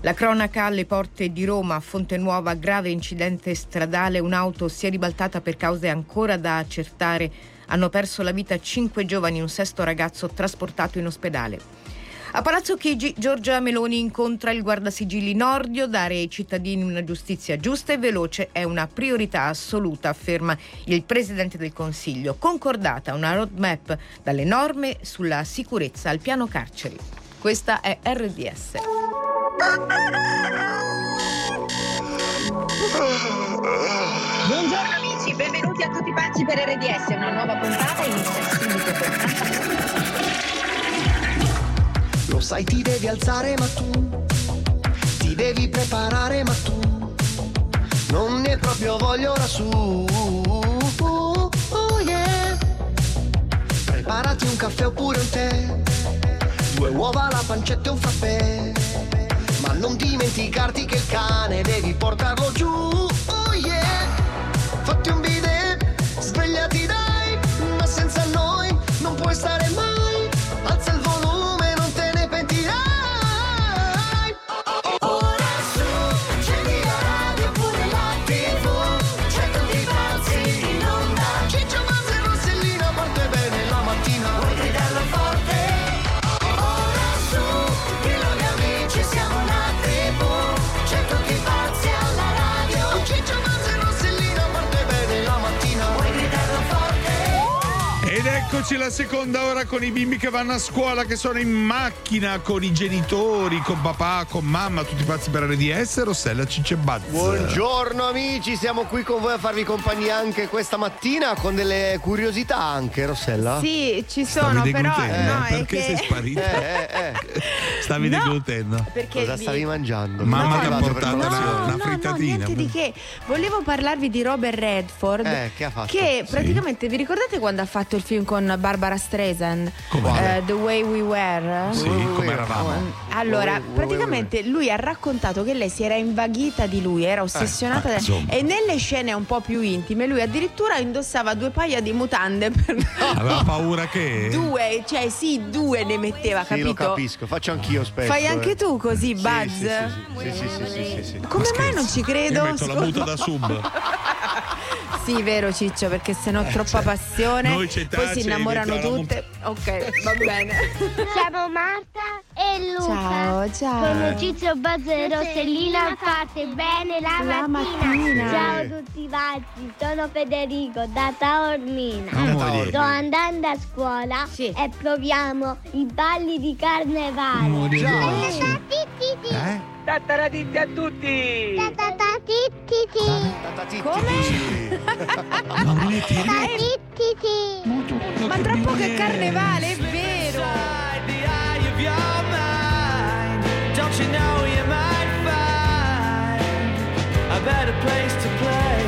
La cronaca alle porte di Roma, Fonte Nuova, grave incidente stradale, un'auto si è ribaltata per cause ancora da accertare. Hanno perso la vita cinque giovani un sesto ragazzo trasportato in ospedale. A Palazzo Chigi, Giorgia Meloni incontra il guardasigilli Nordio. Dare ai cittadini una giustizia giusta e veloce è una priorità assoluta, afferma il Presidente del Consiglio. Concordata una roadmap dalle norme sulla sicurezza al piano carceri. Questa è RDS. Buongiorno amici, benvenuti a tutti pazzi per RDS, una nuova puntata inizia subito Lo sai ti devi alzare ma tu ti devi preparare ma tu non ne proprio voglia ora su. Oh, oh, yeah. Preparati un caffè oppure un tè, due uova, la pancetta e un frappè. Ma non dimenticarti che il cane devi portarlo giù. Eccoci la seconda ora con i bimbi che vanno a scuola, che sono in macchina con i genitori, con papà, con mamma, tutti pazzi per RDS, Rossella Cicce Bazz. Buongiorno amici, siamo qui con voi a farvi compagnia anche questa mattina con delle curiosità anche, Rossella. Sì, ci Stavi sono, però deglutendo? no, Perché che sei sparita? Eh, eh, eh. Stavi No. deglutendo. perché Cosa vi- stavi mangiando? Mamma ti ha portato una- No, una no, frittatina. No, niente di che. Volevo parlarvi di Robert Redford. Eh, che ha fatto? Che praticamente vi ricordate quando ha fatto il film con Barbara Streisand? Eh, The Way We Were? Sì, come eravamo? Allora, praticamente lui ha raccontato che lei si era invaghita di lui, era ossessionata eh, da- e nelle scene un po' più intime lui addirittura indossava due paia di mutande per Aveva paura che... due, cioè sì, due ne metteva, Sì, capito? lo capisco, faccio anch'io spesso. Fai anche eh. tu così, Sì, Buzz? Sì, sì, sì, sì, sì, sì, sì, sì. Come Ma mai non ci credo? Io metto la muta da sub. Sì, vero Ciccio, perché se no troppa passione. noi poi si innamorano tutte. Ok, va bene. Siamo Marta e Luca. Ciao, ciao. Come Ciccio Bazzo e Rossellina fate bene la, La mattina. mattina. Ciao a tutti pazzi, sono Federico da Taormina. Amore. Sto andando a scuola Sì. e proviamo i balli di carnevale. Ciao. Eh? Tattaraditti a tutti! Tatatittiti. Come? Tatatittiti. Ma tra poco è carnevale, è vero. Don't you know you might find a better place to play?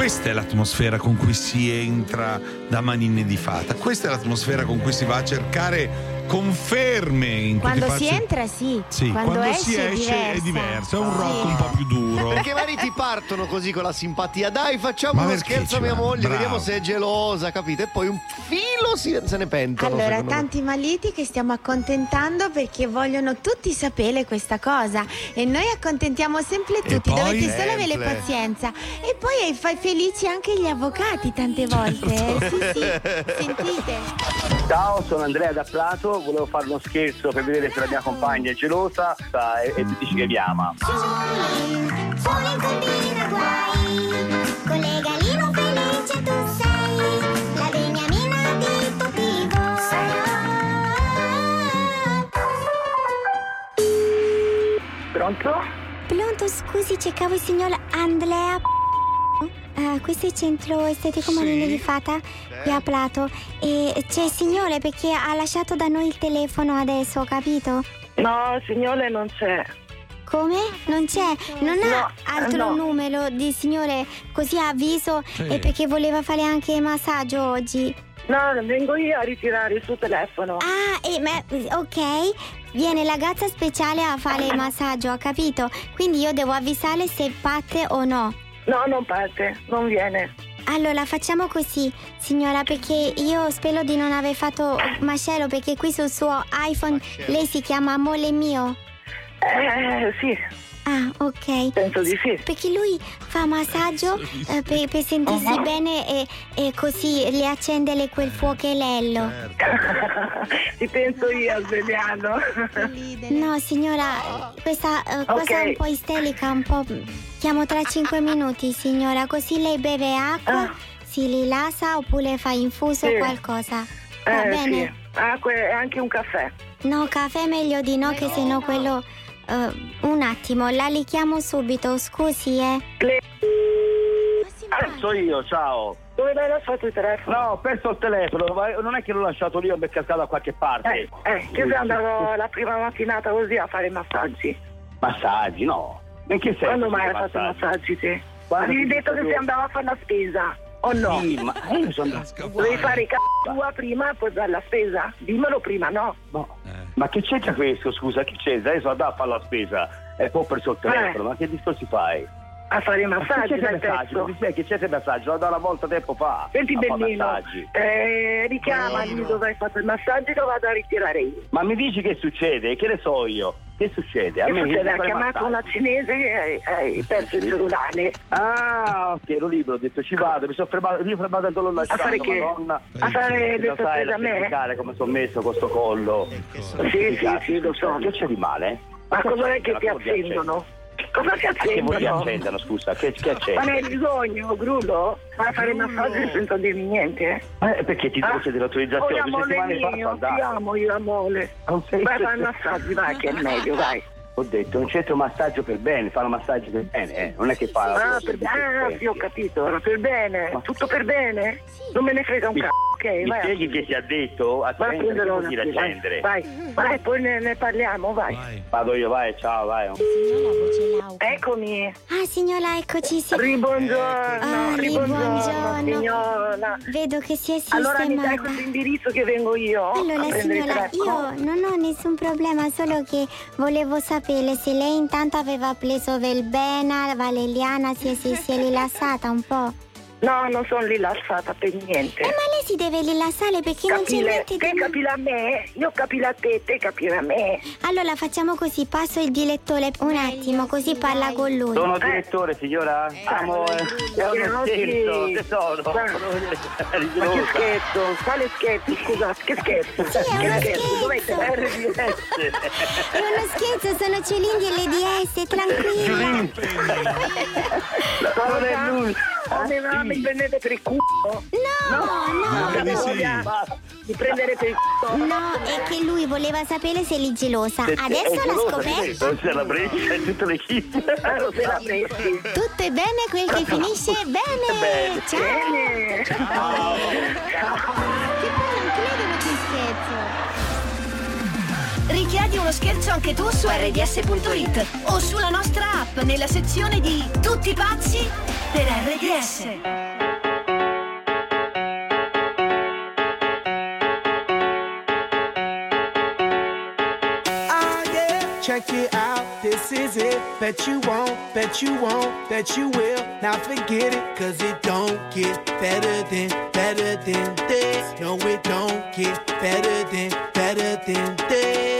Questa è l'atmosfera con cui si entra da manine di fata. Questa è l'atmosfera con cui si va a cercare conferme in Quando si pazzi- entra sì, Sì, quando, quando esce, si esce è diverso, è un rock un po' più duro. Perché magari ti partono così con la simpatia. Dai, facciamo Ma uno scherzo a mia moglie, Bravo. vediamo se è gelosa, capito? E poi un filo si- se ne pentono. Allora, secondo me. tanti maliti che stiamo accontentando perché vogliono tutti sapere questa cosa e noi accontentiamo sempre tutti, dovete solo avere Sempre. pazienza e poi fai felici anche gli avvocati tante volte. eh. Sì, sì, sentite. Ciao, sono Andrea da Prato, volevo fare uno scherzo per vedere se la mia compagna è gelosa e, e dici che mi ama. Solo in combina guai, collegalino felice tu sei, la beniamina di Topivo. Pronto? Pronto, scusi, cercavo il signor Andrea. Eh, questo è il centro estetico Sì. Marino di Fata qui a Prato e c'è il signore perché ha lasciato da noi il telefono adesso, capito? No, signore, non c'è. Come? Non c'è? Non ha No, altro no. numero di signore così a avviso Sì. e perché voleva fare anche il massaggio oggi? No, vengo io a ritirare il suo telefono. Ah, e ma, ok. Viene la ragazza speciale a fare il massaggio, ha capito? Quindi io devo avvisare se parte o no. No, non parte, non viene. Allora facciamo così, signora, perché io spero di non aver fatto macello perché qui sul suo iPhone lei si chiama Amore mio. Eh, sì, Ah, ok. penso di sì. Perché lui fa massaggio eh, per, per sentirsi bene e, e così le accendere quel fuocherello. Ci penso io a svegliarlo. No, signora, questa eh, cosa Ok. un po' isterica, un po'. Chiamo tra cinque minuti, signora, così lei beve acqua, Ah. si rilassa oppure fa infuso Sì. qualcosa. Va Eh, bene? sì. Acqua e anche un caffè. No, caffè meglio di no, che sennò quello. Eh, un attimo, la richiamo subito, scusi, eh. Le- So io, ciao. Dove l'hai lasciato il telefono? No, ho perso il telefono, ma non è che l'ho lasciato lì, mi è cascato da qualche parte. Eh, eh, che se andavo la prima mattinata così a fare massaggi. Massaggi, no. In che senso? Quando mai hai fatto i massaggi te? Avevi che detto che io- si andava a fare la spesa, o no? Sì, ma eh, io sono fare c***o tua prima e poi fare la spesa? Dimmelo prima, no? No. Ma che c'entra questo, scusa? Che c'entra? Io sono andato a fare la spesa e poi ho preso il telefono, ma che discorsi fai? A fare i Ma massaggi il. Mi spieghi che c'è il messaggio? L'ho dato una volta tempo fa. Senti a bellino, massaggi. eh, richiamali dove hai fatto il massaggio che vado a ritirare io. Ma mi dici che succede? Che ne so io? Che succede? A Che me succede? che Ha chiamato una cinese e hai, hai perso il cellulare. Ah, ok, ero libero, ho detto ci vado, mi sono fermato, mi sono fermato anche l'ho lasciato, fare che? madonna. A fare Lo le sai la sorprese a me? come sono messo con sto collo. Sì, sì, sì, lo so. Che c'è di male? Ma cos'è che ti accendono? Cosa ti accendere? Che vuoi accendono? accendano, scusa? Che, che Ma ne hai bisogno, Grullo? Vai a fare il massaggio senza dirmi niente? Eh, perché ti devo chiedere Oh, l'autorizzazione? io Due settimane fa mio, sono ti amo io amore. Non sei- Vai a fare il massaggio, vai che è meglio, vai. Ho detto, un centro massaggio per bene, fanno massaggio per bene, eh. Non è che fa la Ah, per ah, sì, ho capito, per bene. Tutto per bene? Non me ne frega un Mi- cazzo. Ok, Mi vai spieghi che ti ha detto? Vai a vuol una dire vai, vai, vai, poi ne, ne parliamo, vai. Vado io, vai, ciao, vai. Eccomi. Ah, signora, eccoci, sì. Ribuongiorno, Ah, ribuongiorno, signora. Vedo che si è Allora mi dai sistemata. questo indirizzo che vengo io Allora a prendere il signora, io non ho nessun problema, solo che volevo sapere se lei intanto aveva preso Velbena, la valeriana, si è, si, si è rilassata un po'. No, non sono rilassata per niente. Eh, ma lei si deve rilassare perché non c'è niente te di... capire a me, io capire a te, te capire a me. Allora facciamo così, passo il direttore un attimo, così parla con lui. Sono direttore, signora? Eh, è Eh, uno non scherzo, sì. tesoro. Ma che scherzo, quale scherzo, scusa, che scherzo? Sì, è che uno scherzo, dov'è scherzo. che RDS. È uno scherzo, sono Cilindi e l'EDS, tranquilla. Non è lui. Oh, mi, va- mi prendete per il culo? No, no, di sì. voglia di prendere per il culo. no, è che lui voleva sapere se eri gelosa. È Adesso l'ha gelosa, scoperto. Non c'è la breccia in tutte le. Ah, lo sei la presi. Tutto è bene quel che finisce bene. Bene. Ciao. Bene. Richiedi uno scherzo anche tu su rds.it o sulla nostra app nella sezione di Tutti pazzi per RDS. Ah, check it out. This is it. Bet you won't, bet you won't, bet you will. Now forget it, cause it don't get better than, better than this. No, it don't get better than, better than this.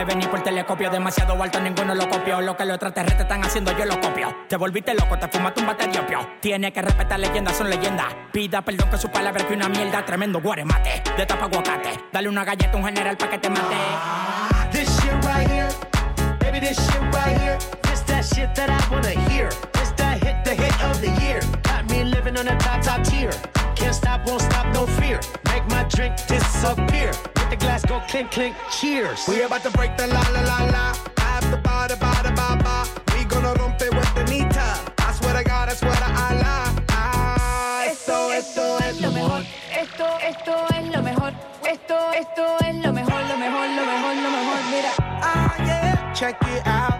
Me vení por telescopio demasiado alto, ninguno lo copió. Lo que los extraterrestres están haciendo, yo lo copio. Te volviste loco, te fumaste un bate de opio. Tiene que respetar leyendas, son leyendas. Pida perdón que su palabra que una mierda, tremendo guaremate. De tapa aguacate, dale una galleta a un general pa' que te mate. This shit right here, baby, this shit right here. This that shit that I wanna hear. This that hit, the hit of the year. Got living on a top, top tier. Can't stop, won't stop, no fear. Make my drink disappear. Let the glass go clink, clink, cheers. We about to break the la la la la. After ba da ba da ba ba. We gonna rompe with the nita. I swear to God, I swear to Allah. Ah, esto, esto es lo mejor. Esto, esto es lo mejor. Esto, esto es lo mejor, lo mejor, lo mejor, lo mejor. Mira. Ah, yeah, check it out.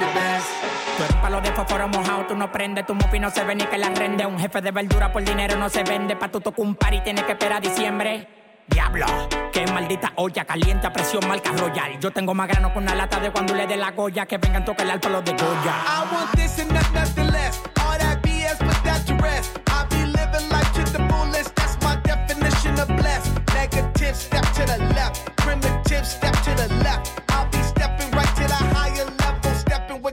The best. Tú eres palo de fósforo mojado, tú no prendes, tu mufi no se ve ni que la rende. Un jefe de verdura por dinero no se vende, pa' tu tocar un par y tienes que esperar a diciembre. Diablo, qué maldita olla caliente a presión marca royal. Yo tengo más grano con una lata de cuando le dé la goya que vengan tocar el palo de Goya. I want this and not nothing less. All that BS, put that to rest. I be living life to the fullest. That's my definition of blessed. Negative, step to the left. Primitive, step to the left.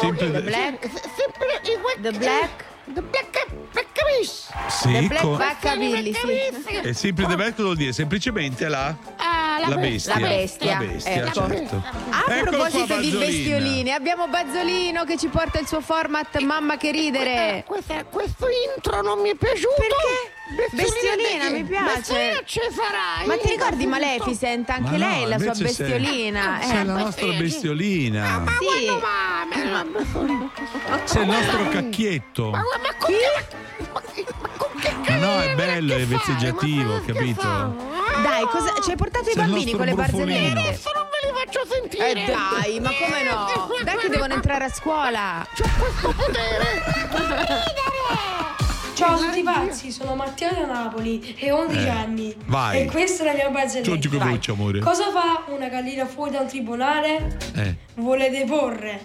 Sempre The Black. Black. The Black. The Black. Black Sì, co- Vaccavilli, sì. E sempre the cosa vuol dire? Semplicemente la, Ah, la bestia. La bestia, La bestia, ecco. certo. A Eccolo proposito qua, di bestiolini, abbiamo Bazzolino che ci porta il suo format Mamma che ridere. Questa- questo intro non mi è piaciuto. Perché? Bestiolina, mi piace. Bestiolina ci farai. Ma ti ricordi Maleficent? Anche Ma no, lei, la sua invece sei- bestiolina. Sei Eh, la nostra bestiolina. Sì. Sei il nostro cacchietto. Ma con Ma no, è bello, è vezzeggiativo, capito? Dai, cosa, ci hai portato i il bambini nostro con le brufolino. barzellette? Adesso non ve li faccio sentire. Eh dai, ma come no? Dai che devono entrare a scuola. C'ho questo potere. Ciao a tutti pazzi, sono Matteo da Napoli e ho 11 Eh, anni. vai. E questa è la mia barzelletta. Con voce, amore. Cosa fa una gallina fuori da un tribunale? Eh. Vuole deporre.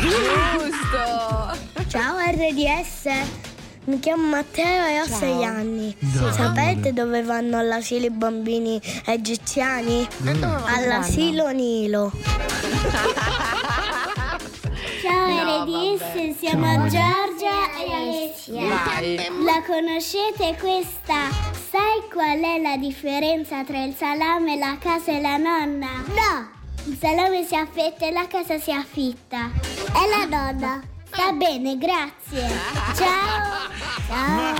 Giusto! Ciao RDS! Mi chiamo Matteo e ho Ciao. 6 anni. Dai. Sapete dove vanno all'asilo i bambini egiziani? Mm. All'asilo Nilo. Ciao No, RDS, siamo Giorgia e Alessia. La conoscete questa? Sai qual è la differenza tra il salame, la casa e la nonna? No! Il salame si affetta e la casa si affitta. È la nonna. Va bene, grazie. Ciao. Ciao.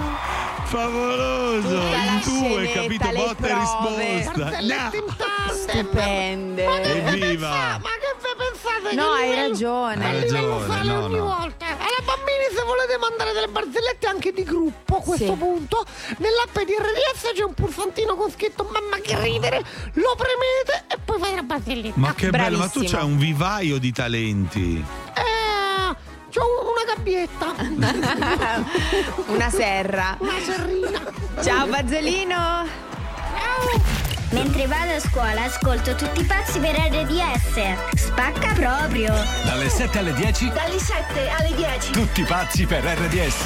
Favoloso! Tutta la In due, capito? le Botta e risposta. Barzellette No. Stupende. Evviva! Ma che vi pensate? No, che hai livello- ragione. Che Hai ragione, sale no, ogni no. volta. Allora bambini, se volete mandare delle barzellette anche di gruppo a questo Sì. punto, nell'app di RDS c'è un pulsantino con scritto mamma che ridere, lo premete e poi fate la barzelletta. Ma che bello, ma tu Bravissimo. c'hai un vivaio di talenti. Eh, c'ho una gabbietta. Una serra. Una serrina. Ciao Bazzolino. Mentre vado a scuola ascolto tutti i pazzi per RDS. Spacca proprio. Dalle 7 alle 10, Dalle 7 alle 10. tutti pazzi per RDS.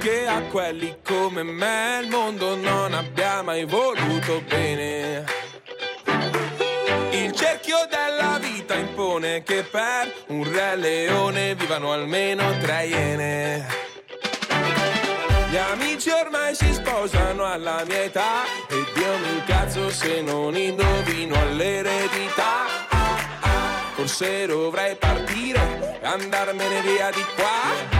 Che a quelli come me il mondo non abbia mai voluto bene. Il cerchio della vita impone che per un re leone vivano almeno tre iene. Gli amici ormai si sposano alla mia età e Dio mi incazzo se non indovino all'eredità. Ah, ah, Forse dovrei partire e andarmene via di qua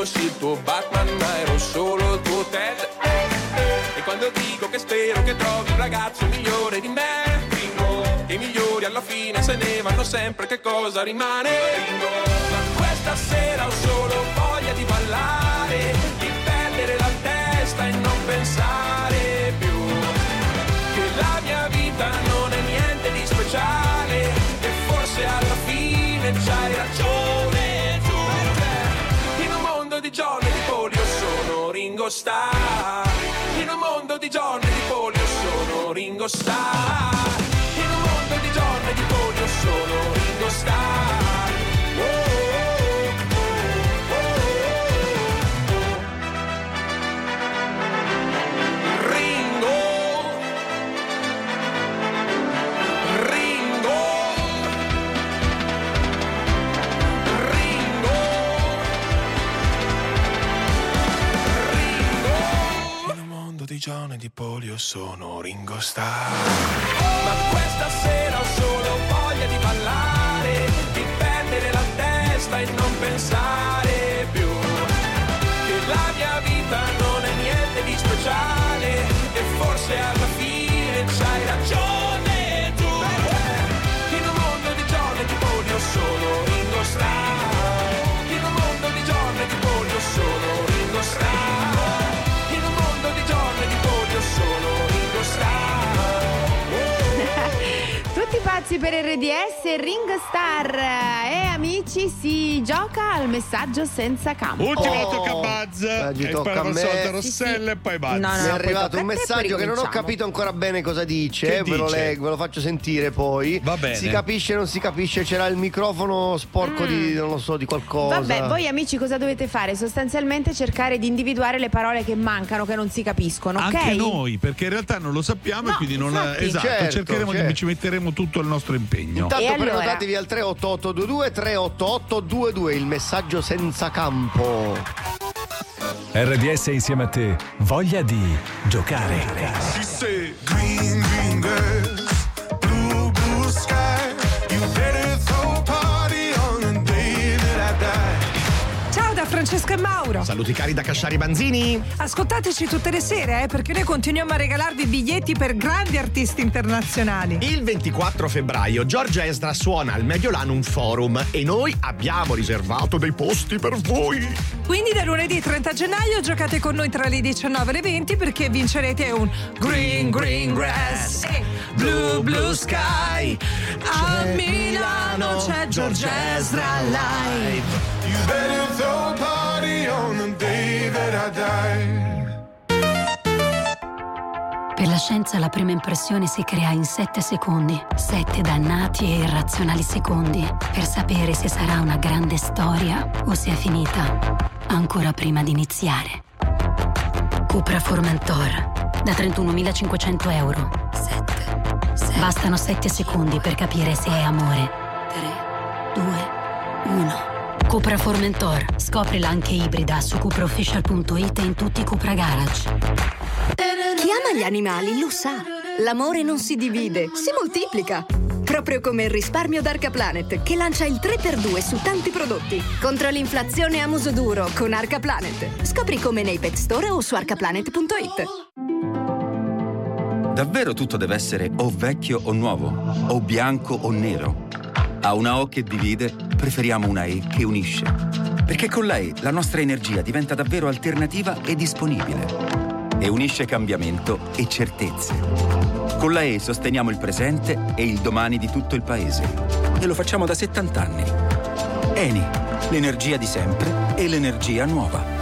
Fossi tuo Batman, ma ero solo il tuo Ted. E quando dico che spero che trovi un ragazzo migliore di me, Ringo, che i migliori alla fine se ne vanno sempre, che cosa rimane? Ringo, ma questa sera ho solo c'hai ragione tu. In un mondo di e di polio sono Ringo Starr. In un mondo di e di polio sono Ringo Starr. In un mondo di e di polio sono Ringo Starr. Un mondo di John e di polio sono Ringo Starr. Ma questa sera ho solo voglia di ballare, di perdere la testa e non pensare più che la mia vita non è niente di speciale e forse alla fine Pazzi per RDS Ring Star e amici si gioca al messaggio senza campo. Ultimo tocca a Buzz. Oggi e tocca poi a la me. solita rossella e poi Buzz. Mi è arrivato un messaggio che non ho capito ancora bene cosa dice. Che Ve, lo dice? leggo, ve lo faccio sentire poi. Va bene. Si capisce, non si capisce. C'era il microfono sporco di non lo so, di qualcosa. Mm. Vabbè, voi amici cosa dovete fare? Sostanzialmente cercare di individuare le parole che mancano, che non si capiscono? Anche noi, perché in realtà non lo sappiamo e No, quindi non infatti. esatto, Certo, cercheremo certo. di ci metteremo tutto il nostro impegno. Intanto prenotatevi al 38822 38822 il messaggio senza campo. RDS insieme a te, voglia di giocare. She said, Green, green grass, Francesco e Mauro. Saluti cari da Casciari Banzini. Ascoltateci tutte le sere, eh, perché noi continuiamo a regalarvi biglietti per grandi artisti internazionali. Il 24 febbraio Giorgia Esdra suona al Mediolanum Forum e noi abbiamo riservato dei posti per voi. Quindi da lunedì 30 gennaio giocate con noi tra le 19 e le 20 perché vincerete un Green Green Grass e Blue Blue Sky. A Milano c'è Giorgia Ezra live. Throw a party on the day that I die. Per la scienza la prima impressione si crea in 7 secondi. 7 dannati e irrazionali secondi per sapere se sarà una grande storia o se è finita ancora prima di iniziare. Cupra Formentor da 31.500 euro. 7. Bastano 7 secondi per capire se è amore. 3, 2, 1. Cupra Formentor. Scoprila anche ibrida su cupraofficial.it e in tutti i Cupra Garage. Chi ama gli animali lo sa. L'amore non si divide, si moltiplica. Proprio come il risparmio d'Arca Planet, che lancia il 3x2 su tanti prodotti. Contro l'inflazione a muso duro con Arca Planet. Scopri come nei pet store o su arcaplanet.it. Davvero tutto deve essere o vecchio o nuovo, o bianco o nero. A una O che divide, preferiamo una E che unisce. Perché con la E la nostra energia diventa davvero alternativa e disponibile. E unisce cambiamento e certezze. Con la E sosteniamo il presente e il domani di tutto il paese. E lo facciamo da 70 anni. Eni, l'energia di sempre e l'energia nuova.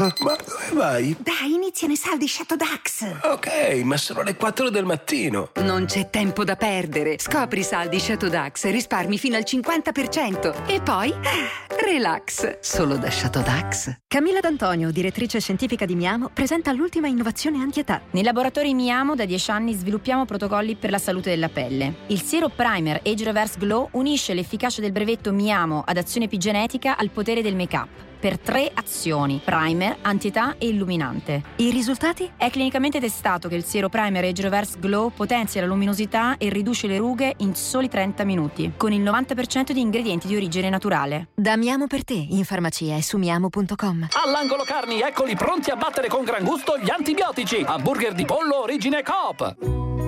Ma dove vai? Dai, iniziano i saldi Shadow Dax. Ok, ma sono le 4 del mattino. Non c'è tempo da perdere. Scopri i saldi Shadow Dax e risparmi fino al 50%. E poi, relax. Solo da Shadow Dax. Camilla D'Antonio, direttrice scientifica di Miamo, presenta l'ultima innovazione anti-età. Nei laboratori Miamo da 10 anni sviluppiamo protocolli per la salute della pelle. Il Zero Primer Age Reverse Glow unisce l'efficacia del brevetto Miamo ad azione epigenetica al potere del make-up per tre azioni: primer, antietà e illuminante. I risultati? È clinicamente testato che il Zero Primer Age Reverse Glow potenzia la luminosità e riduce le rughe in soli 30 minuti, con il 90% di ingredienti di origine naturale. Da Miamo per te, in farmacia e su miamo.com. All'angolo carni, eccoli pronti a battere con gran gusto gli antibiotici. Hamburger di pollo origine Coop.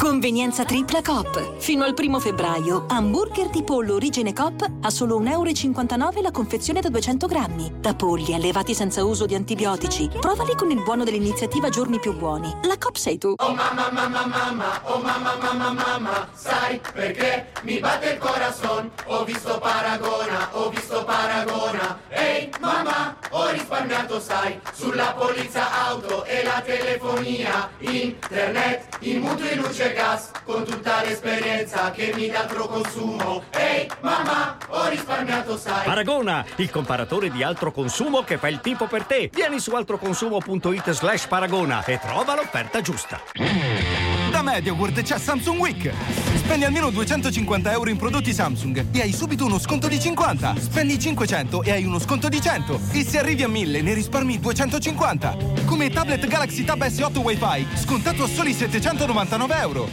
Convenienza tripla Coop. Fino al primo febbraio, hamburger di pollo origine Coop a solo 1,59 euro la confezione da 200 grammi. Da polli allevati senza uso di antibiotici. Provali con il buono dell'iniziativa Giorni più buoni. La Coop sei tu. Oh mamma mamma mamma, oh mamma mamma mamma, sai perché mi batte il corazon? Ho visto Paragona, ho visto Paragona. Ehi mamma, ho risparmiato sai, sulla polizza auto e la telefonia, internet, i mutui luce gas, con tutta l'esperienza che mi dà altro consumo. Ehi mamma, ho risparmiato sai. Paragona, il comparatore di altro consumo che fa il tipo per te. Vieni su altroconsumo.it slash paragona e trova l'offerta giusta. Da MediaWorld c'è Samsung Week. Spendi almeno 250 euro in prodotti Samsung e hai subito uno sconto di 50. Spendi 500 e hai uno sconto di 100. E se arrivi a 1000 ne risparmi 250. Come tablet Galaxy Tab S8 Wi-Fi, scontato a soli 799 euro.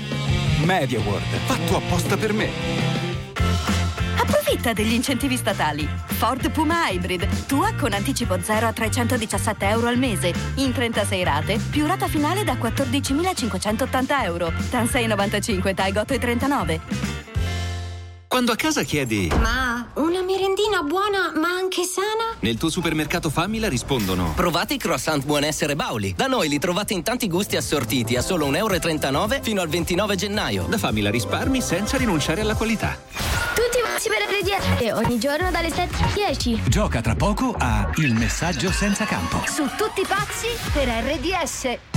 MediaWorld, fatto apposta per me. Approfitta degli incentivi statali. Ford Puma Hybrid, tua con anticipo 0 a 317 euro al mese, in 36 rate, più rata finale da 14.580 euro. TAN 695, TAI 8,39. Quando a casa chiedi Ma una merendina buona ma anche sana? nel tuo supermercato Famila rispondono Provate i croissant buonessere Bauli. Da noi li trovate in tanti gusti assortiti a solo 1,39 euro fino al 29 gennaio. Da Famila risparmi senza rinunciare alla qualità. Pazzi per RDS e ogni giorno dalle 7 alle 10. Gioca tra poco a Il messaggio senza campo. Su tutti pazzi per RDS.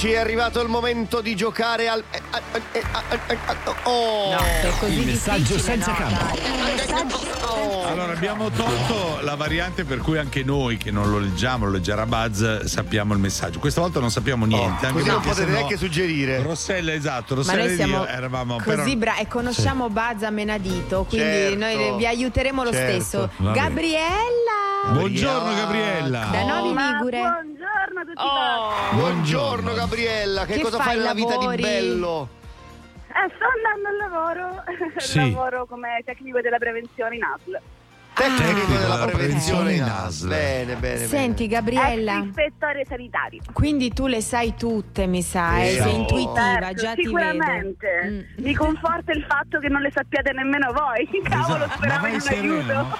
Amici, è arrivato il momento di giocare al. eh, eh, eh, eh, eh, eh, Oh! Il messaggio senza campo. Allora, abbiamo tolto la variante per cui anche noi che non lo leggiamo, lo leggerà Buzz, sappiamo il messaggio. Questa volta non sappiamo niente. anche Oh, così non potete sennò- neanche suggerire. Rossella, esatto, Ma Rossella noi ed io eravamo però- così bravi e conosciamo Buzz a menadito, quindi Certo. noi vi aiuteremo lo Certo. stesso. Gabriella! Buongiorno Gabriella. Da Novi Ligure. Buongiorno a tutti Oh. Buongiorno Gabriella, che, Che cosa fai, nella vita di bello? Eh, sto andando al lavoro, Sì. lavoro come tecnico della prevenzione in ASL. Tecnico della della prevenzione in ASL. Bene, bene, Senti Gabriella, ispettore sanitario. quindi tu le sai tutte, mi sa, eh, Sì. sei intuitiva, Certo, già ti vedo. sicuramente. Mi conforta il fatto che non le sappiate nemmeno voi. Cavolo, Esatto. speravo Ma in un aiuto.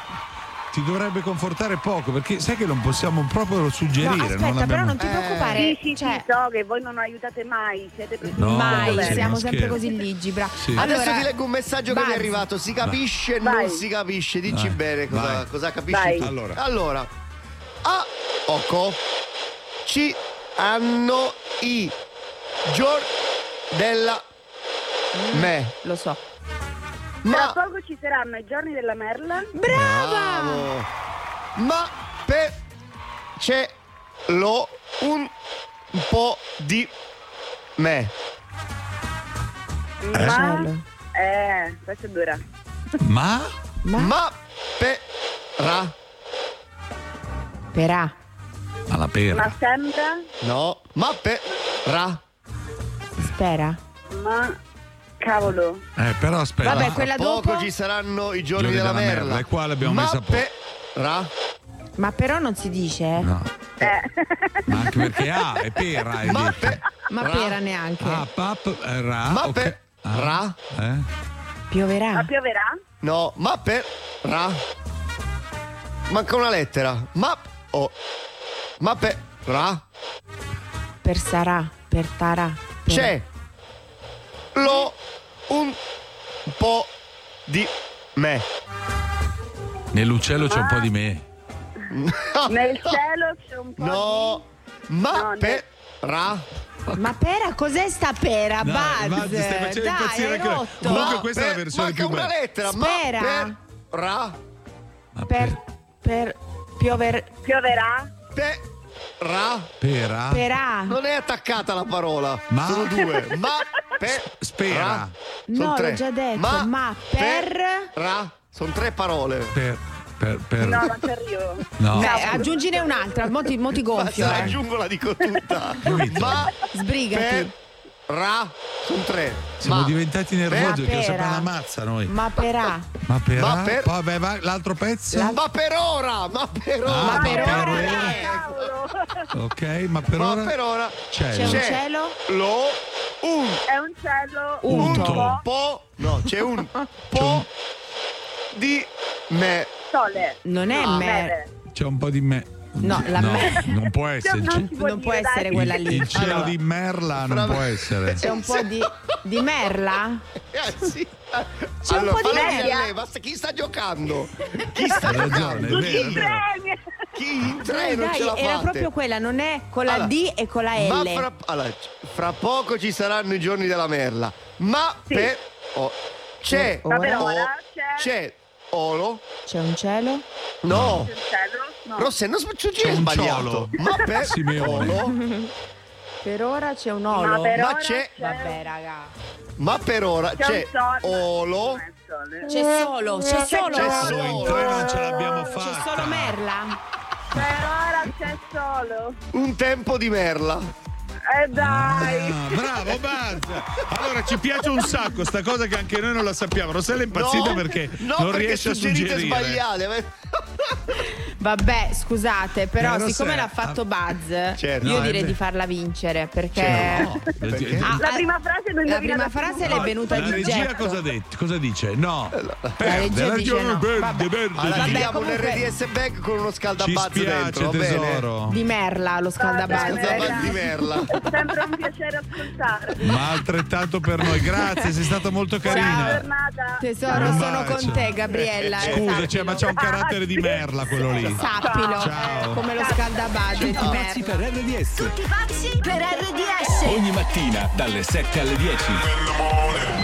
Ti dovrebbe confortare poco perché sai che non possiamo proprio suggerire. No, aspetta, non però abbiamo... non ti preoccupare. Sì, sì, cioè- sì, so che voi non aiutate mai, siete No, Mai, sì, siamo sempre scherzo. così ligi, bra. Sì. Allora, Adesso ti leggo un messaggio che mi è arrivato. Si capisce Vai. non si capisce. Dici Vai. bene cosa, Vai. cosa capisci Vai. tu. Allora. allora, a Oco ci hanno i giorni della me. Lo so. Tra Ma poco ci saranno i giorni della merla. Bravo! Ma per c'è lo un po' di me. Ma... Eh, questo è dura. Ma? Ma, per ra Perà. Alla pera. Ma sembra... no, ma per ra Spera. Ma... Cavolo. Eh, però aspetta. Vabbè, quella Tra poco dopo. ci saranno i giorni, Giorni della, della merla. merla, e qua l'abbiamo ma messa per ra Ma però non si dice, eh. No, Eh. ma anche perché A è pera. Hai ma per Ma ra pera neanche. Ah, pap, eh, ra. Ma ok. per Ah, ra eh? Pioverà. Ma pioverà? no, ma per ra manca una lettera. Ma oh. ma per ra Per sarà. Per tarà. per- c'è lo un po' di me. Nell'uccello c'è un po' di me. Nel cielo c'è un po' No, ma No, per ra Ma pera, cos'è sta pera? No, Buzz. Buzz, stai facendo Dai, impazzire hai anche noi. rotto. Comunque ma questa è la per- versione manca più una bella. lettera. Spera. Ma per ra Ma Per, per piover, Pioverà? per ra Pera? perà. non è attaccata la parola. Ma? Sono due. Ma per Spera. ra. Sono No, tre. l'ho già detto. Ma, Ma, per... ra sono tre parole. Per, per, per... No, non ci arrivo. No. Beh, aggiungine un'altra, mo ti, mo ti Ma se gonfio. la eh. aggiungo la dico tutta. ma Sbrigati. per ra sono tre. Siamo ma diventati nervosi perché pera. sappiamo una mazza noi. Ma perà. Ma per, Ma per- Poi vabbè, va, l'altro pezzo? ma per ora, ma per ora. Ah, Ma per per ora. Cavolo. Ok, ma per ma ora per ora c'è. C'è un cielo? lo un È un cielo Unto. un po' po' no, c'è un po' di me. sole. Non è No, me. neve. C'è un po' di me. No, la me- non può essere. Non può Non può essere dai. quella lì. il cielo Allora, di Merla non può essere. C'è un po' di, di merla? Eh, sì. C'è un allora, po' di falla media. dire a lei, ma chi sta giocando? Chi sta giocando? vero, è vero. Premi. Chi in tre Eh, non ce la dai, era fate? proprio quella, non è con la Allora, D e con la Ma L. fra, allora, fra poco ci saranno i giorni della merla. Ma per oh, c'è Ma per o- ora c'è- c'è olo C'è un cielo? No, C'è? No. Rosse non C'è c'è un sbagliato. Ma per Simeone. Per ora c'è un Ma olo. per Ma ora c'è- Vabbè, raga. ma per ora C'è c'è olo. C'è solo, c'è solo. C'è Solo in tre non ce l'abbiamo C'è fatta. solo merla. Per ora c'è solo. un tempo di merla. Eh dai. Ah, bravo Buzz! Allora ci piace un sacco sta cosa che anche noi non la sappiamo. Rossella è impazzita No, perché no, non perché riesce a suggerire. sbagliate. Vabbè, scusate, però Eh, lo siccome sai, l'ha fatto Buzz, Certo. io No, direi vero. di farla vincere perché No, perché- Ah, La prima frase l'ho la prima frase le è venuta La di regia getto. cosa, ha detto? cosa dice? No. La Perde, regia dice ragione, no. perde, Vabbè. perde. Allora Vabbè, comunque- un RDS back con uno Ci scaldabazz spiace dentro, tesoro. Di merla lo scaldabazz. bene. Scaldabazz di merla. È sempre un piacere ascoltarvi. Ma altrettanto per noi. Grazie, sei stata molto Buona carina. giornata. Tesoro, sono con te, Gabriella. Scusa, sappilo. cioè, ma c'è un carattere di merla quello lì. Sappilo. Ciao. Come lo scaldabagno. Tutti pazzi per RDS. Tutti pazzi per RDS. Ogni mattina dalle 7 alle 10.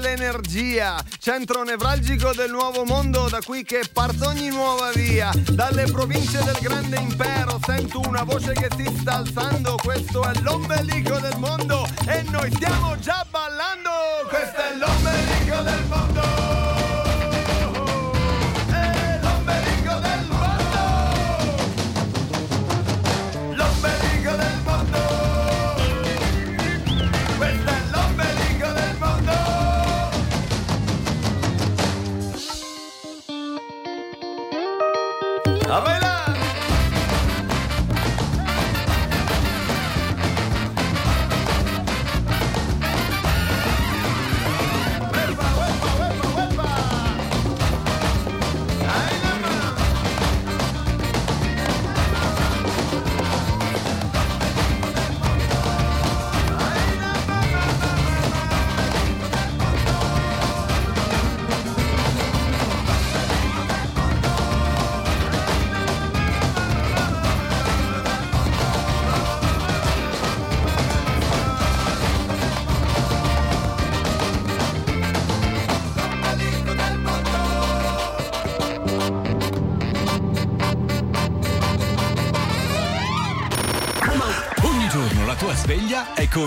dell'energia, centro nevralgico del nuovo mondo da qui che parto ogni nuova via. Dalle province del grande impero sento una voce che si sta alzando, questo è l'ombelico del mondo e noi stiamo già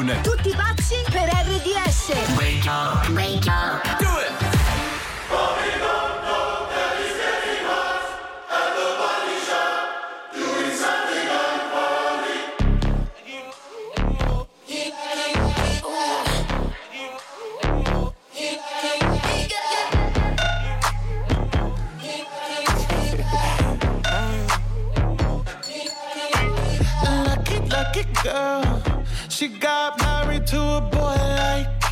Tutti pazzi per RDS. Wake up, wake up. Do it.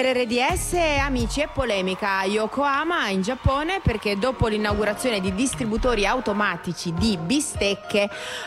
per RDS, amici e polemica a Yokohama in Giappone perché dopo l'inaugurazione di distributori automatici di bistecche,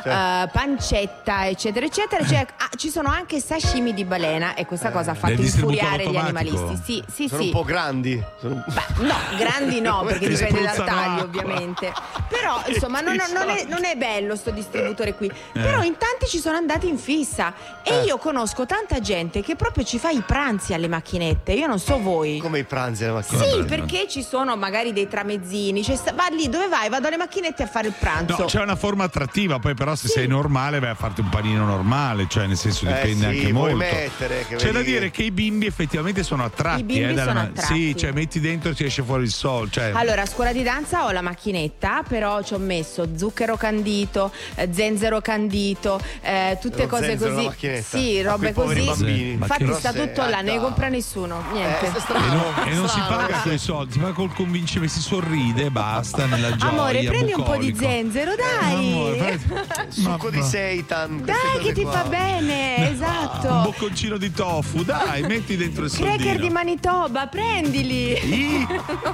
eh, pancetta eccetera eccetera, cioè, ah, ci sono anche sashimi di balena e questa cosa ha fatto infuriare gli animalisti. Sì, sì, Sono sì. un po' grandi. Sono- No, grandi no, perché dipende dal taglio, acqua. ovviamente. Però, insomma, non, non è, non è bello sto distributore qui. Eh. Però in tanti ci sono andati in fissa. E Eh. io conosco tanta gente che proprio ci fa i pranzi alle macchinette. Io non so voi. Come i pranzi alla macchina. Sì, perché ci sono magari dei tramezzini. Cioè, va lì dove vai? Vado alle macchinette a fare il pranzo. No, c'è una forma attrattiva, poi però se sei normale vai a farti un panino normale, cioè nel senso Eh dipende sì, anche puoi molto. mettere, che C'è da dire che i bimbi effettivamente sono attratti. I bimbi eh, sono ma- attratti. Sì, cioè metti dentro e ti esce fuori il sol. Cioè, Allora, a scuola di danza ho la macchinetta, però ci ho messo zucchero candito, eh, zenzero candito, eh, tutte Lo cose così. Sì, A robe così. bambini. Infatti sta tutto là, eh, ne compra nessuno. Niente. Eh, strano. e non, e non si paga eh. con i soldi, si paga col convincimento, si sorride e basta nella gioia. Amore, prendi un po' di zenzero, dai. Amore, Succo di seitan. dai, che ti qua. fa bene, Un esatto. bocconcino di tofu, dai, metti dentro il Cracker soldino. di Manitoba, prendili.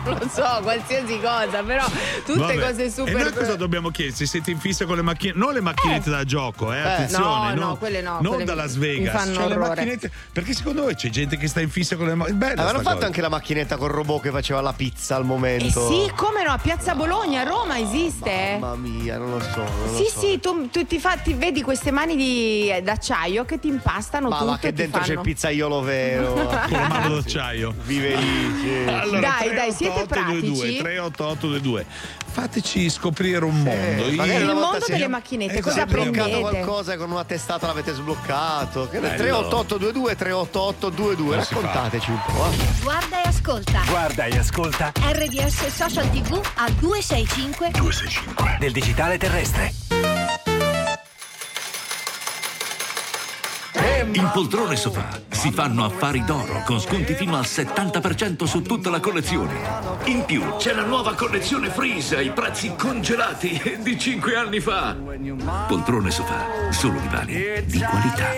non lo so, qualsiasi cosa, però tutte Vabbè. cose super. E noi cosa dobbiamo chiederci? Siete in fissa con le macchine? Non le macchinette da gioco, eh, attenzione. no, non, no, quelle no, Non quelle da mi- Las mi Vegas. fanno Cioè, le macchinette. Perché secondo voi c'è gente che sta in fissa con le macchine? Avevano fatto cosa. anche la macchinetta col robot che faceva la pizza al Eh momento. sì, come no, a Piazza Bologna, a Roma esiste. eh? Mamma mia, non lo so. Non Sì, lo so. sì, tu, tu ti, fa- ti vedi queste mani di, eh, d'acciaio che ti impastano Ma tutto. va che ti dentro c'è il fanno- pizzaiolo vero. Con la mano d'acciaio. Vive lì. sì. Allora, Dai, dai, siete 38822, 38822. Fateci scoprire un mondo. Eh, Io- Il mondo delle macchinette, Eh, cosa bloccato prendete? qualcosa e con una testata l'avete sbloccato. Che ne- Bello. 38822 38822 Non si fa. raccontateci un po'. eh. Guarda e ascolta. Guarda e ascolta RDS Social TV al 265 del digitale terrestre. In poltrone sofà si fanno affari d'oro con sconti fino al 70% su tutta la collezione. In più c'è la nuova collezione Freeze ai prezzi congelati di 5 anni fa. Poltrone sofà, solo divani di qualità.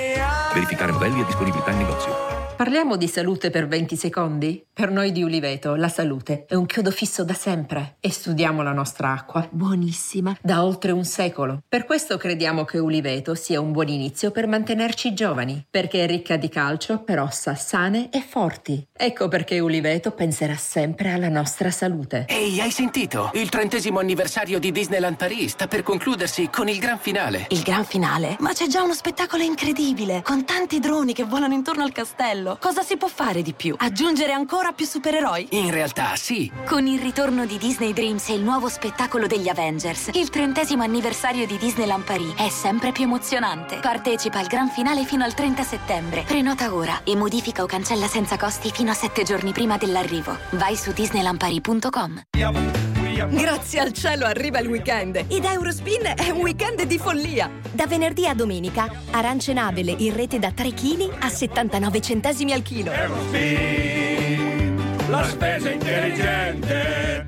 Verificare modelli e disponibilità in negozio. Parliamo di salute per 20 secondi? Per noi di Uliveto la salute è un chiodo fisso da sempre e studiamo la nostra acqua. Buonissima. Da oltre un secolo. Per questo crediamo che Uliveto sia un buon inizio per mantenerci giovani, perché è ricca di calcio per ossa sane e forti. Ecco perché Uliveto penserà sempre alla nostra salute. Ehi, hai sentito? Il trentesimo anniversario di Disneyland Paris sta per concludersi con il gran finale. Il gran finale? Ma c'è già uno spettacolo incredibile, con tanti droni che volano intorno al castello. Cosa si può fare di più? Aggiungere ancora più supereroi? In realtà, sì. Con il ritorno di Disney Dreams e il nuovo spettacolo degli Avengers, il trentesimo anniversario di Disneyland Paris è sempre più emozionante. Partecipa al gran finale fino al 30 settembre. Prenota ora e modifica o cancella senza costi fino a 7 giorni prima dell'arrivo. Vai su disneylandparis.com. Grazie al cielo arriva il weekend ed Eurospin è un weekend di follia. Da venerdì a domenica, arance nabele in rete da 3 kg a 79 centesimi al chilo. La spesa intelligente.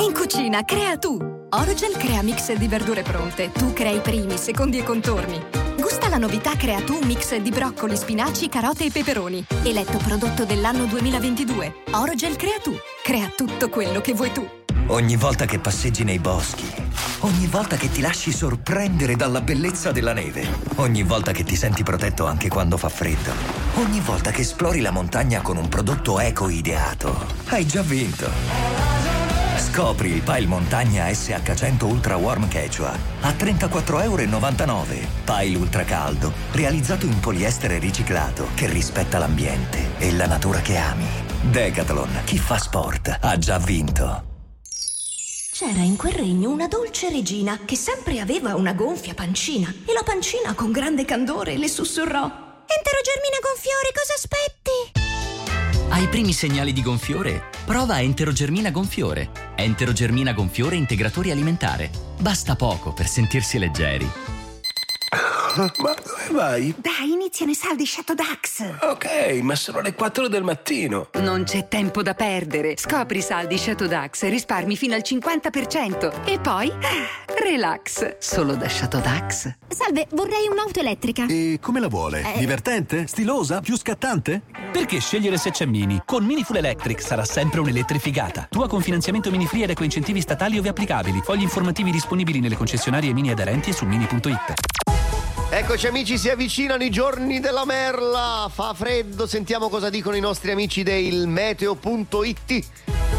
In cucina, crea tu! Orogel crea mix di verdure pronte. Tu crei primi, secondi e contorni. Gusta la novità Crea tu mix di broccoli, spinaci, carote e peperoni. Eletto prodotto dell'anno 2022. Orogel crea tu. Crea tutto quello che vuoi tu. Ogni volta che passeggi nei boschi, ogni volta che ti lasci sorprendere dalla bellezza della neve, ogni volta che ti senti protetto anche quando fa freddo, ogni volta che esplori la montagna con un prodotto eco ideato, hai già vinto. Scopri il Pile Montagna SH100 Ultra Warm Quechua a 34,99 euro. Pile Ultra Caldo, realizzato in poliestere riciclato che rispetta l'ambiente e la natura che ami. Decathlon, chi fa sport ha già vinto. C'era in quel regno una dolce regina che sempre aveva una gonfia pancina e la pancina con grande candore le sussurrò Entero Germina Gonfiore, cosa aspetti? Ai primi segnali di gonfiore, prova Enterogermina Gonfiore. Enterogermina Gonfiore integratori alimentare. Basta poco per sentirsi leggeri. Ma dove vai? Dai, iniziano i saldi Shadow Dax. Ok, ma sono le 4 del mattino. Non c'è tempo da perdere. Scopri i saldi Shadow Dax e risparmi fino al 50%. E poi, relax. Solo da Shadow Dax. Salve, vorrei un'auto elettrica. E come la vuole? Eh. Divertente? Stilosa? Più scattante? Perché scegliere se c'è Mini? Con Mini Full Electric sarà sempre un'elettrificata. Tua con finanziamento Mini Free ed ecoincentivi statali ove applicabili. Fogli informativi disponibili nelle concessionarie Mini aderenti e su mini.it. Eccoci amici, si avvicinano i giorni della merla, fa freddo, sentiamo cosa dicono i nostri amici del meteo.it.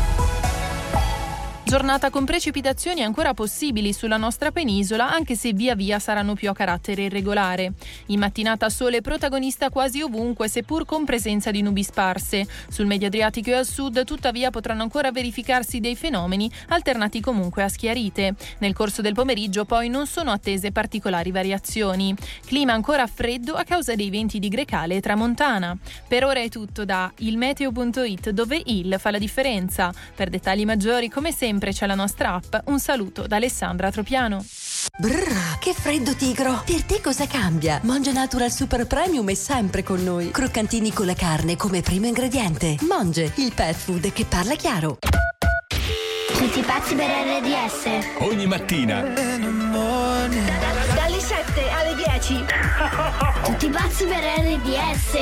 Giornata con precipitazioni ancora possibili sulla nostra penisola, anche se via via saranno più a carattere irregolare. In mattinata sole protagonista quasi ovunque, seppur con presenza di nubi sparse. Sul medio Adriatico e al sud, tuttavia, potranno ancora verificarsi dei fenomeni, alternati comunque a schiarite. Nel corso del pomeriggio, poi, non sono attese particolari variazioni. Clima ancora freddo a causa dei venti di Grecale e Tramontana. Per ora è tutto da ilmeteo.it, dove il fa la differenza. Per dettagli maggiori, come sempre, c'è la nostra app. Un saluto da Alessandra Tropiano. Brrr, che freddo tigro! Per te cosa cambia? Monge Natural Super Premium è sempre con noi. Croccantini con la carne come primo ingrediente. Monge, il pet food che parla chiaro. Tutti pazzi per RDS. Ogni mattina. Dalle 7 alle 10. Tutti pazzi per RDS.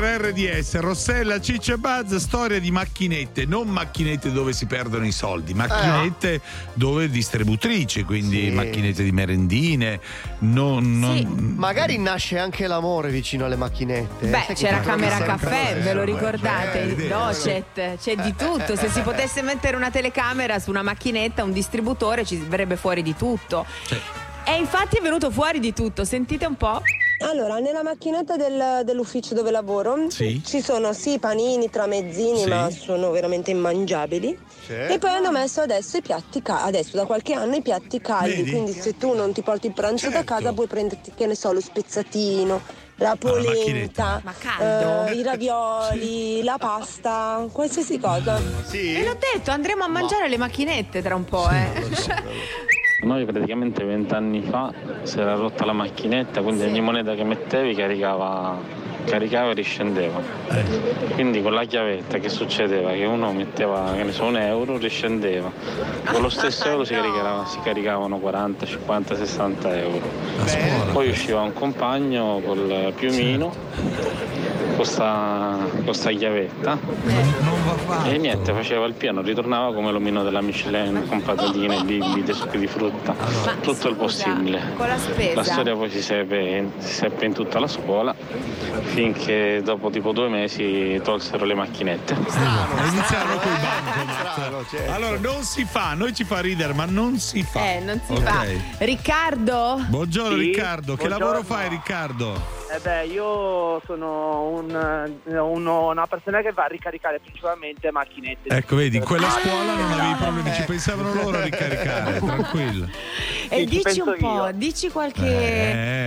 Per RDS, Rossella, Ciccia e Buzz, storia di macchinette, non macchinette dove si perdono i soldi, macchinette dove distributrici, quindi Sì. macchinette di merendine, non, non- Magari nasce anche l'amore vicino alle macchinette. Beh, Sai che c'era camera caffè, ve lo ricordate? Eh, Il docet, c'è di tutto. Se si potesse mettere una telecamera su una macchinetta, un distributore, ci verrebbe fuori di tutto. E infatti è venuto fuori di tutto, sentite un po'. Allora, nella macchinetta del- dell'ufficio dove lavoro Sì. ci sono sì panini, tramezzini, Sì. ma sono veramente immangiabili. E poi hanno messo adesso i piatti ca- adesso da qualche anno i piatti caldi, Vedi? quindi se tu non ti porti il pranzo da casa puoi prenderti, che ne so, lo spezzatino, la polenta, Ma caldo? eh, i ravioli, la pasta, qualsiasi cosa. E l'ho detto, andremo a mangiare le macchinette tra un po', eh. Noi praticamente vent'anni fa si era rotta la macchinetta, quindi ogni moneta che mettevi caricava, caricava e riscendeva. Quindi con la chiavetta che succedeva? Che uno metteva che ne so, un euro, riscendeva. Con lo stesso euro si, caricava- si caricavano 40, 50, 60 euro. Poi usciva un compagno col piumino, con sta, con sta chiavetta. E niente, faceva il piano, ritornava come l'omino della Michelin con patatine, bibite, succhi di frutta, tutto il possibile. Con la spesa. La storia poi si seppe, si seppe in tutta la scuola finché dopo tipo due mesi tolsero le macchinette. Iniziarono con i bancomat. Allora, non si fa, noi ci fa ridere, ma non si fa. Eh, non si Ok. fa. Riccardo? Buongiorno Sì, Riccardo, che buongiorno. lavoro fai Riccardo? Eh beh, io sono un- uno- una persona che va a ricaricare principalmente macchinette. Ecco, vedi, in quella scuola non avevi Ah, problemi, ci pensavano loro a ricaricare, tranquillo. E Sì, ci dici un po', io. dici qualche.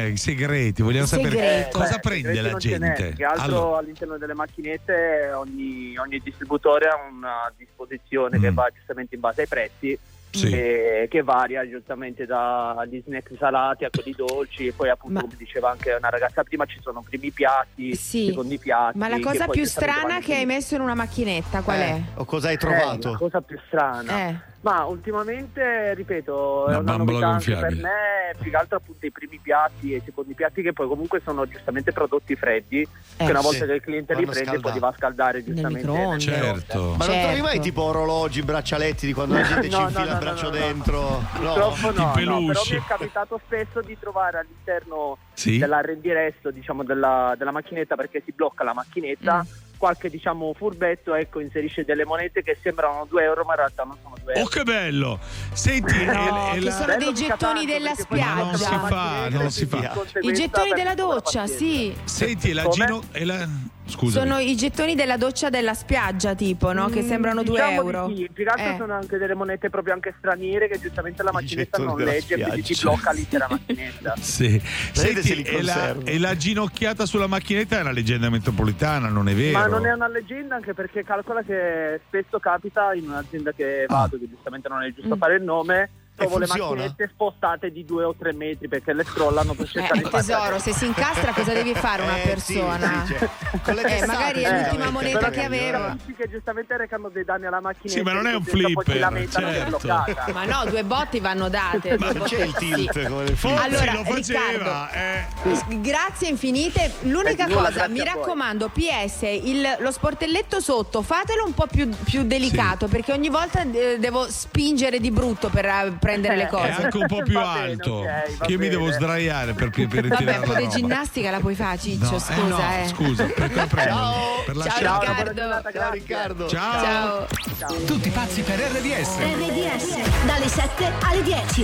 Eh, i segreti, vogliamo sapere Segreto. cosa Eh, prende la gente. Che altro Allora, all'interno delle macchinette ogni, ogni distributore ha una disposizione Mm. che va giustamente in base ai prezzi. Sì. e che varia giustamente dagli snack salati a quelli dolci e poi appunto come diceva anche una ragazza prima ci sono primi piatti, Sì. secondi piatti Ma la che cosa più strana che hai messo in una macchinetta qual è? O cosa hai Eh, trovato? la cosa più strana. Eh. Ma ultimamente, ripeto, Una è una bambola novità anche per gonfiabile. me, più che altro appunto i primi piatti e i secondi piatti che poi comunque sono giustamente prodotti freddi, Eh, che una sì. volta che il cliente li prende poi li va a scaldare giustamente. certo. Ma non Certo. trovi mai tipo orologi, braccialetti di quando la gente ci No, no, infila no, il no, braccio no, no. dentro? No. Purtroppo no, no, però mi è capitato spesso di trovare all'interno Sì? dell'arrendiresto diciamo della, della macchinetta perché si blocca la macchinetta qualche diciamo furbetto ecco inserisce delle monete che sembrano 2 euro ma in realtà non sono 2 euro Oh che bello! Senti, No, e- e che la- sono dei gettoni della Ma non si spiaggia. fa, non si fa. I gettoni della doccia, sì. Senti, e la, Come? gino- e la Scusami. Sono i gettoni della doccia della spiaggia, tipo, no? Che sembrano 2 Diciamo euro. Sì. Che altro Eh. sono anche delle monete proprio anche straniere che giustamente la macchinetta non legge e quindi ti blocca l'intera macchinetta. Sì. Senti, li e, la, e la ginocchiata sulla macchinetta è una leggenda metropolitana, non è vero? Ma non è una leggenda anche perché calcola che spesso capita in un'azienda che vado, che giustamente non è giusto fare il nome, trovo le macchinette spostate di due o tre metri perché le scrollano per cercare Eh, di fare tesoro, se si incastra cosa devi fare una Eh, sì, persona? sì, cioè, con le Eh, magari è eh, l'ultima eh, moneta Però che amici che giustamente recano dei danni alla macchinetta Sì, ma non è un flipper, certo. Ma no, due botti vanno date. Ma c'è il tilt sì. come le film. Forse Allora, lo faceva, Riccardo, eh. Grazie infinite. L'unica Eh, cosa, mi raccomando, PS, il- lo sportelletto sotto, fatelo un po' più, più delicato perché ogni volta eh, devo spingere di brutto per eh, prendere le Eh, È cose. anche un po' più Va bene, alto. ok, va che io mi devo sdraiare per, per, per Vabbè, ritirare un po' la di ginnastica la puoi fare, Ciccio, No, scusa, eh no, eh. scusa, per, per, Ciao. per Ciao, lasciare- Ciao, Riccardo. Ciao. Riccardo. Ciao. Ciao. Tutti pazzi per RDS. RDS dalle 7 alle 10.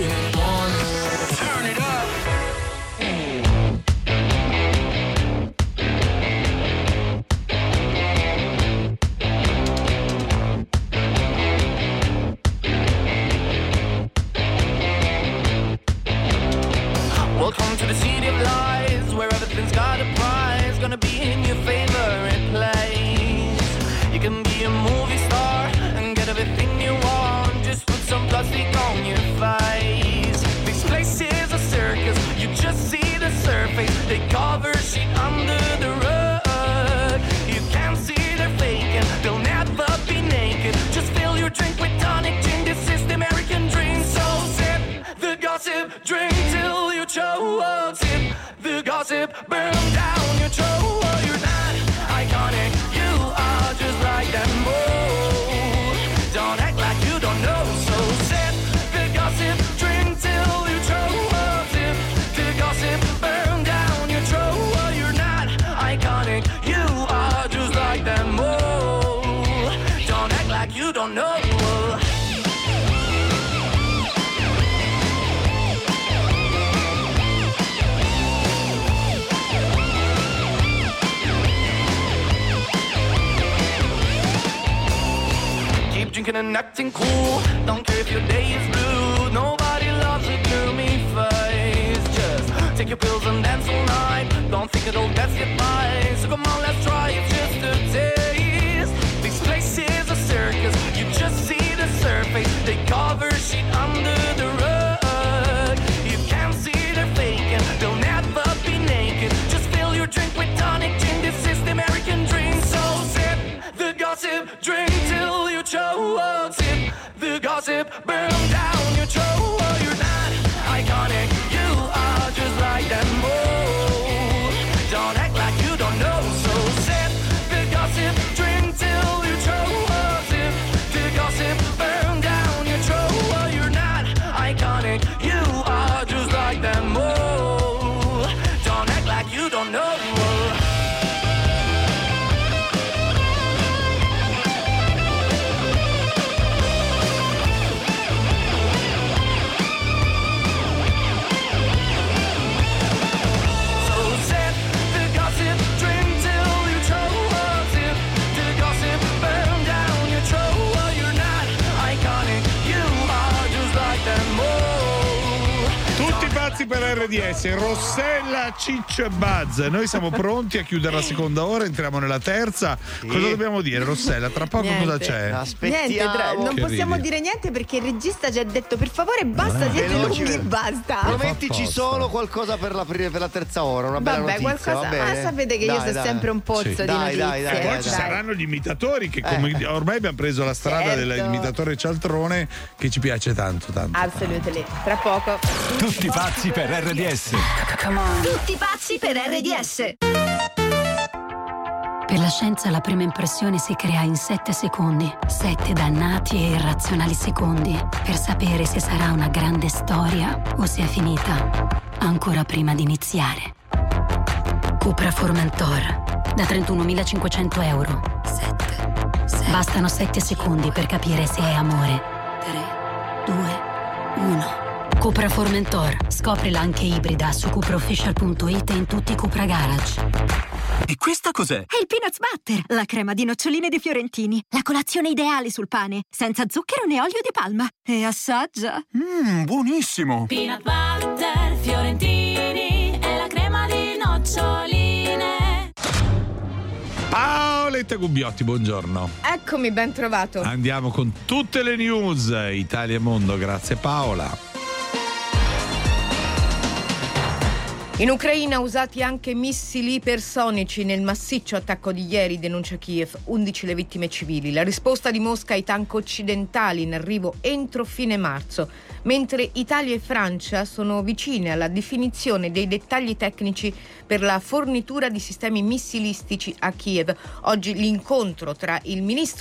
Welcome to burn and acting cool. Don't care if your day is blue. Nobody loves a gloomy face. Just take your pills and dance all night. Don't think it'll best get by. So come on, let's try it RDS, Rossella, Ciccio e Buzz. Noi siamo pronti a chiudere la seconda ora, entriamo nella terza. Cosa dobbiamo dire, Rossella? Tra poco Niente. cosa c'è? Niente, tra- non Che possiamo ridi? dire niente perché il regista ci ha detto per favore basta, siete Veloci, lunghi, basta. Promettici solo qualcosa per la, per la terza ora, una bella Vabbè, notizia, qualcosa- va bene? ah, sapete che io Dai, so dai. sempre un pozzo Sì. di dai, notizie. Dai, dai, E poi dai, ci dai. saranno gli imitatori che come ormai abbiamo preso la strada Certo. dell'imitatore cialtrone che ci piace tanto tanto. Assolutamente, tra poco. Tutti pazzi per RDS. Tutti pazzi per RDS. Per la scienza la prima impressione si crea in 7 secondi. 7 dannati e irrazionali secondi per sapere se sarà una grande storia o se è finita ancora prima di iniziare. Cupra Formentor da 31.500 euro. 7. Bastano 7 secondi per capire se è amore. 3, 2, 1. Cupra Formentor. Scoprila anche ibrida su cupraofficial.it e in tutti i Cupra Garage. E questa cos'è? È il Peanuts Butter, la crema di noccioline dei fiorentini. La colazione ideale sul pane, senza zucchero né olio di palma. E assaggia. Mmm, buonissimo. Peanut butter fiorentini è la crema di noccioline. Paoletta Gubbiotti, buongiorno. Eccomi, ben trovato. Andiamo con tutte le news Italia e Mondo, grazie Paola. In Ucraina usati anche missili ipersonici nel massiccio attacco di ieri, denuncia Kiev, 11 le vittime civili. La risposta di Mosca ai tank occidentali in arrivo entro fine marzo, mentre Italia e Francia sono vicine alla definizione dei dettagli tecnici per la fornitura di sistemi missilistici a Kiev. Oggi l'incontro tra il ministro